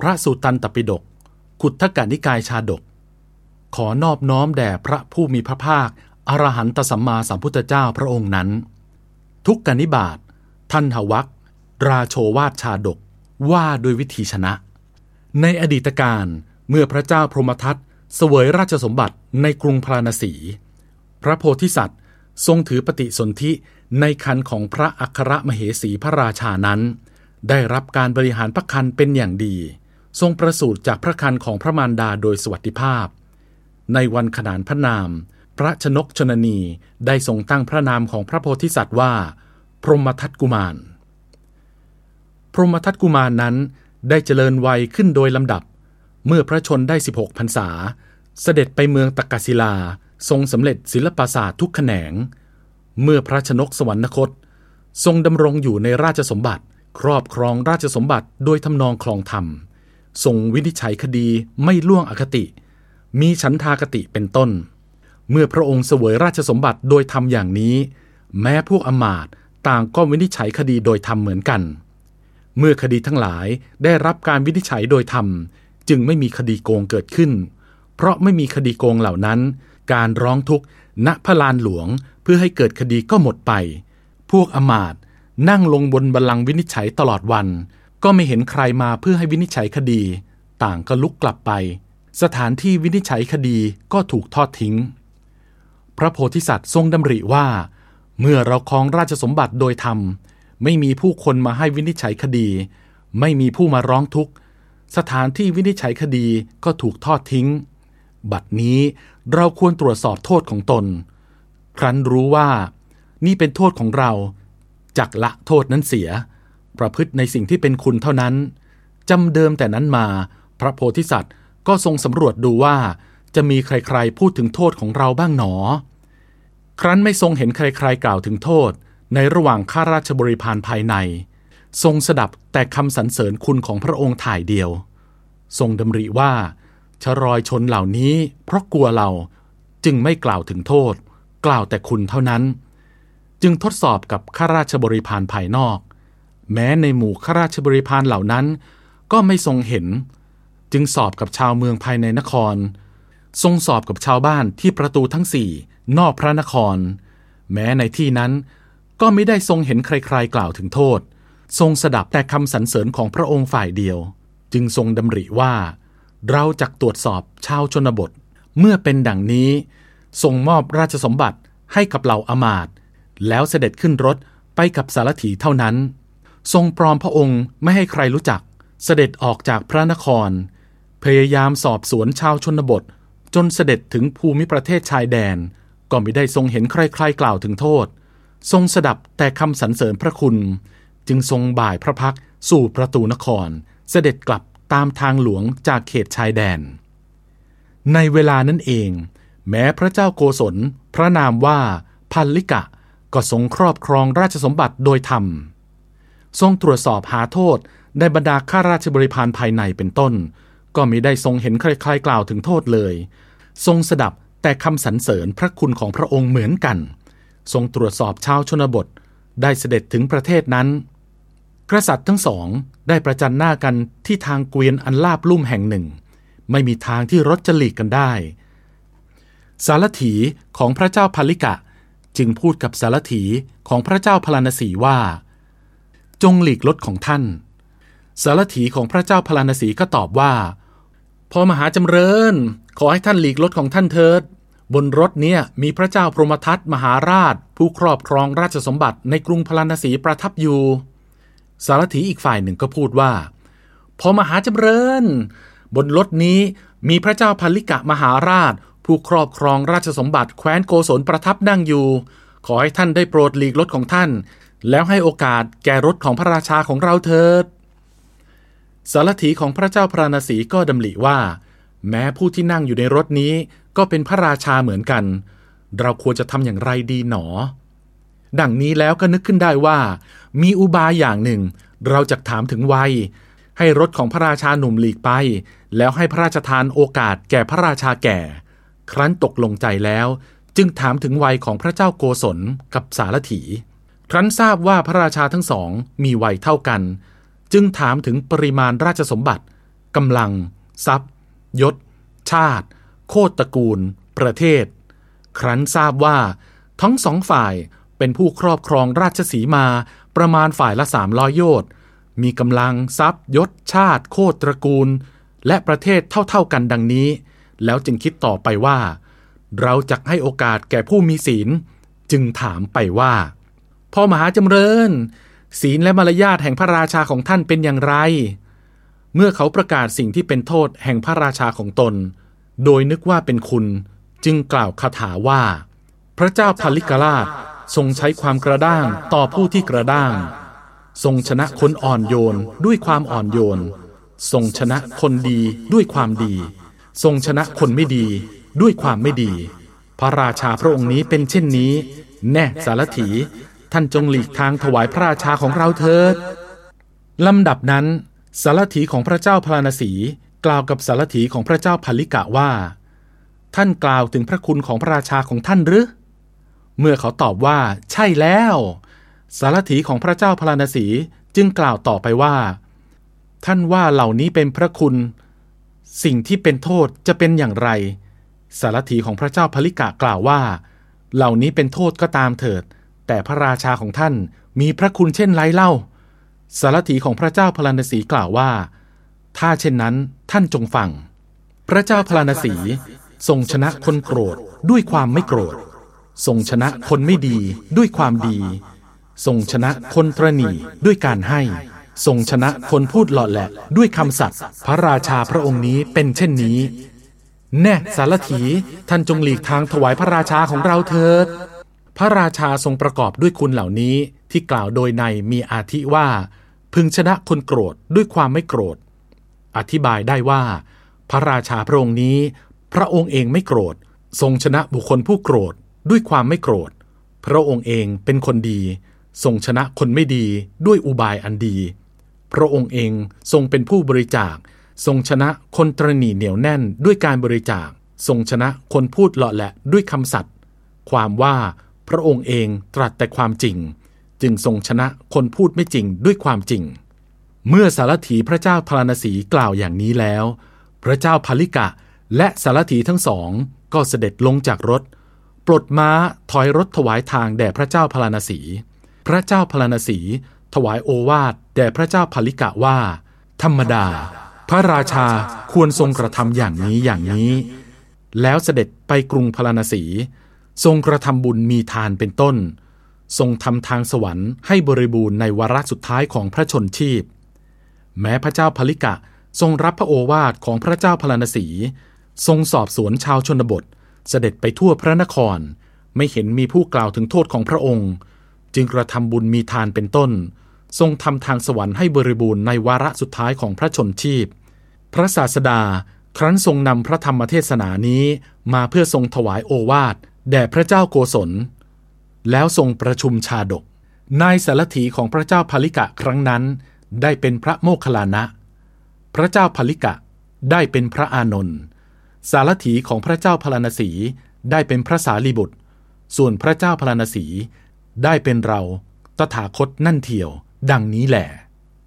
พระสุตันตปิฎกขุททกานิกายชาดก ขอนอบน้อมแด่พระผู้มีพระภาค อรหันตสัมมาสัมพุทธเจ้าพระองค์นั้น ทุกกนิบาตท่านหวักราโชวาทชาดกว่าด้วยวิธีชนะ ในอดีตการเมื่อพระเจ้าพรหมทัตเสวยราชสมบัติในกรุงพราณสี พระโพธิสัตว์ทรงถือปฏิสนธิในคันของพระอัครมเหสีพระราชานั้น ได้รับการบริหารพระคันเป็นอย่างดี ทรงประสูติจากพระคันของพระมารดาโดยสวัสดิภาพ ในวันขนานพระนาม พระชนกชนนีได้ทรงตั้งพระนามของพระโพธิสัตว์ว่า พรหมทัตกุมาร พรหมทัตกุมารนั้นได้เจริญวัยขึ้นโดยลำดับ เมื่อพระชนได้ 16พรรษา เสด็จไปเมืองตะกศิลาทรงสำเร็จศิลปศาสตร์ทุกแขนง เมื่อพระชนกสวรรคต ทรงดำรงอยู่ในราชสมบัติ ครอบครองราชสมบัติโดยทำนองคลองธรรม ทรงวินิจฉัยคดีไม่ล่วงอคติ มีฉันทากติเป็นต้น เมื่อพระองค์เสวยราชสมบัติโดยทำอย่างนี้ แม้พวกอมาตต่างก็วินิจฉัยคดีโดยธรรมเหมือนกัน เมื่อคดีทั้งหลายได้รับการวินิจฉัยโดยธรรมจึงไม่มีคดีโกงเกิดขึ้น เพราะไม่มีคดีโกงเหล่านั้น การร้องทุกข์ณพระลานหลวงเพื่อให้เกิดคดีก็หมดไป พวกอมาตนั่งลงบนบัลลังก์วินิจฉัยตลอดวัน ก็ไม่เห็นใครมาเพื่อให้วินิจฉัยคดี ต่างก็ลุกกลับไป สถานที่วินิจฉัยคดีก็ถูกทอดทิ้ง พระโพธิสัตว์ทรงดำริว่า เมื่อเราครองราชสมบัติโดยธรรม ไม่มีผู้คนมาให้วินิจฉัยคดี ไม่มีผู้มาร้องทุกข์ สถานที่วินิจฉัยคดีก็ถูกทอดทิ้ง บัดนี้เราควรตรวจสอบโทษของตน ครั้นรู้ว่า นี่เป็นโทษของเราจักละโทษนั้นเสีย ประพฤติในสิ่งที่เป็นคุณเท่านั้นจำเดิมแต่นั้นมา พระโพธิสัตว์ก็ทรงสำรวจดูว่า จะมีใครๆพูดถึงโทษของเราบ้างหนอ ครั้นไม่ทรงเห็นใครๆกล่าวถึงโทษ ในระหว่างข้าราชบริพารภายใน ทรงสดับแต่คำสรรเสริญคุณของพระองค์ถ่ายเดียว ทรงดำริว่าชรอยชนเหล่านี้ เพราะกลัวเราจึงไม่กล่าวถึงโทษ กล่าวแต่คุณเท่านั้น จึงทดสอบกับข้าราชบริพารภายนอก แม้ในหมู่ข้าราชบริพารเหล่านั้น ก็ไม่ทรงเห็น จึงสอบกับชาวเมืองภายในนคร ทรงสอบกับชาวบ้านที่ประตูทั้งสี่นอกพระนคร แม้ในที่นั้นก็ไม่ได้ทรงเห็นใครๆกล่าวถึงโทษ ทรงสดับแต่คำสรรเสริญของพระองค์ฝ่ายเดียว จึงทรงดำริว่า เราจะตรวจสอบชาวชนบท เมื่อเป็นดังนี้ ทรงมอบราชสมบัติให้กับเหล่าอมาตแล้วเสด็จขึ้นรถไปกับสารถีเท่านั้น ทรงปลอมพระองค์ไม่ให้ใครรู้จัก เสด็จออกจากพระนคร พยายามสอบสวนชาวชนบท จนเสด็จถึงภูมิประเทศชายแดน ก็ไม่ได้ทรงเห็นใครๆกล่าวถึงโทษ ทรงสดับแต่คำสรรเสริญพระคุณ จึงทรงบ่ายพระพักสู่ประตูนคร เสด็จกลับตามทางหลวงจากเขตชายแดน ในเวลานั้นเอง แม้พระเจ้าโกศล พระนามว่าพันลิกะ ก็ทรงครอบครองราชสมบัติโดยธรรม ทรงตรวจสอบหาโทษในบรรดาข้าราชบริพารภายในเป็นต้น ก็มิได้ทรงเห็นใครๆกล่าวถึงโทษเลย ทรงสดับแต่คำสรรเสริญพระคุณของพระองค์เหมือนกัน ทรงตรวจสอบชาวชนบท ได้เสด็จถึงประเทศนั้น กษัตริย์ทั้งสองได้ประจันหน้ากันที่ทางเกวียนอันลาบลุ่มแห่งหนึ่ง ไม่มีทางที่รถจะหลีกกันได้ สารถีของพระเจ้าพาลิกะ จึงพูดกับสารถีของพระเจ้าพลานสีว่า จงหลีกรถของท่าน สารถีของพระเจ้าพลานสีก็ตอบว่า พอมหาจำเริญ ขอให้ท่านหลีกรถของท่านเถิด บนรถเนี้ยมีพระเจ้าพรหมทัตมหาราช ผู้ครอบครองราชสมบัติในกรุงพลานสีประทับอยู่ สารถีอีกฝ่ายหนึ่งก็พูดว่า พอมหาจำเริญ บนรถนี้มีพระเจ้าพันลิกะมหาราช ผู้ครอบครองราชสมบัติแคว้นโกศลประทับนั่งอยู่ ขอให้ท่านได้โปรดหลีกรถของท่าน แล้วให้โอกาสแก่รถของพระราชาของเราเถิด สารถีของพระเจ้าพระนศีก็ดำริว่า แม้ผู้ที่นั่งอยู่ในรถนี้ก็เป็นพระราชาเหมือนกัน เราควรจะทำอย่างไรดีหนอ ดังนี้แล้วก็นึกขึ้นได้ว่า มีอุบายอย่างหนึ่ง เราจะถามถึงวัย ให้รถของพระราชาหนุ่มหลีกไป แล้วให้พระราชทานโอกาสแก่พระราชาแก่ ครั้นตกลงใจแล้ว จึงถามถึงวัยของพระเจ้าโกศลกับสารถี ครั้นทราบว่าพระราชาทั้งสองมีวัยเท่ากัน จึงถามถึงปริมาณราชสมบัติกำลัง ทรัพย์ ยศ ชาติ โคตรตระกูล ประเทศ ครั้นทราบว่า ทั้งสองฝ่ายเป็นผู้ครอบครองราชสีมาประมาณฝ่ายละสามร้อยโยชน์มีกำลังทรัพย์ ยศ ชาติ โคตรตระกูล และประเทศเท่าๆกันดังนี้ แล้วจึงคิดต่อไปว่า เราจะให้โอกาสแก่ผู้มีศีล จึงถามไปว่า พ่อมหาจำเริญ ศีลและมารยาทแห่งพระราชาของท่านเป็นอย่างไร เมื่อเขาประกาศสิ่งที่เป็นโทษแห่งพระราชาของตน โดยนึกว่าเป็นคุณจึงกล่าวคาถาว่า พระเจ้าพาลิกราชทรงใช้ความกระด้างต่อผู้ที่กระด้าง ทรงชนะคนอ่อนโยนด้วยความอ่อนโยน ทรงชนะคนดีด้วยความดี ทรงชนะคนไม่ดีด้วยความไม่ดี พระราชาพระองค์นี้เป็นเช่นนี้ แน่สารถี ท่านจงหลีกทางถวายพระราชาของเราเถิดลำดับนั้น สารถีของพระเจ้าพราณสีกล่าวกับสารถีของพระเจ้าพัลลิกะว่า ท่านกล่าวถึงพระคุณของพระราชาของท่านหรือเมื่อเขาตอบว่า ใช่แล้ว สารถีของพระเจ้าพราณสีจึงกล่าวต่อไปว่า ท่านว่าเหล่านี้เป็นพระคุณ สิ่งที่เป็นโทษจะเป็นอย่างไร สารถีของพระเจ้าพลิกะกล่าวว่า เหล่านี้เป็นโทษก็ตามเถิด แต่พระราชาของท่านมีพระคุณเช่นไรเล่า สารถีของพระเจ้าพลานสีกล่าวว่า ถ้าเช่นนั้นท่านจงฟัง พระเจ้าพลานสีทรงชนะคนโกรธด้วยความไม่โกรธ ทรงชนะคนไม่ดีด้วยความดี ทรงชนะคนตรณีด้วยการให้ ทรงชนะคนพูดหล่อแหละด้วยคำสัตย์พระราชาพระองค์นี้เป็นเช่นนี้ แน่สารถีท่านจงหลีกทางถวายพระราชาของเราเถิด พระราชาทรงประกอบด้วยคุณเหล่านี้ที่กล่าวโดยในมีอาทิว่า พึงชนะคนโกรธด้วยความไม่โกรธ อธิบายได้ว่า พระราชาพระองค์นี้ พระองค์เองไม่โกรธ ทรงชนะบุคคลผู้โกรธด้วยความไม่โกรธ พระองค์เองเป็นคนดี ทรงชนะคนไม่ดีด้วยอุบายอันดี พระองค์เองทรงเป็นผู้บริจาค ทรงชนะคนตรณีเหนียวแน่นด้วยการบริจาค ทรงชนะคนพูดเลาะแหละด้วยคำสัตย์ความว่า พระองค์เองตรัสแต่ความจริง จึงทรงชนะคนพูดไม่จริงด้วยความจริง เมื่อสารถีพระเจ้าพราณสีกล่าวอย่างนี้แล้ว พระเจ้าพลิกะและสารถีทั้งสองก็เสด็จลงจากรถ ปลดม้าถอยรถถวายทางแด่พระเจ้าพราณสี พระเจ้าพราณสีถวายโอวาทแด่พระเจ้าพลิกะว่า ธรรมดา พระราชาควรทรงกระทำอย่างนี้อย่างนี้ แล้วเสด็จไปกรุงพราณสี ทรงกระทำบุญมีทานเป็นต้น ทรงทำทางสวรรค์ให้บริบูรณ์ในวาระสุดท้ายของพระชนชีพ แม้พระเจ้าพลิกะทรงรับพระโอวาทของพระเจ้าพลานสี ทรงสอบสวนชาวชนบท เสด็จไปทั่วพระนคร ไม่เห็นมีผู้กล่าวถึงโทษของพระองค์ จึงกระทำบุญมีทานเป็นต้น ทรงทำทางสวรรค์ให้บริบูรณ์ในวาระสุดท้ายของพระชนชีพ พระศาสดาครั้นทรงนำพระธรรมเทศนานี้มาเพื่อทรงถวายโอวาท แด่พระเจ้าโกศล แล้วทรงประชุมชาดก นายสารถีของพระเจ้าพาลิกะครั้งนั้น ได้เป็นพระโมคคัลลานะ พระเจ้าพาลิกะได้เป็นพระอานนท์สารถีของพระเจ้าพลานสีได้เป็นพระสารีบุตร ส่วนพระเจ้าพลานสีได้เป็นเราตถาคตนั่นเทียว ดังนี้แหละ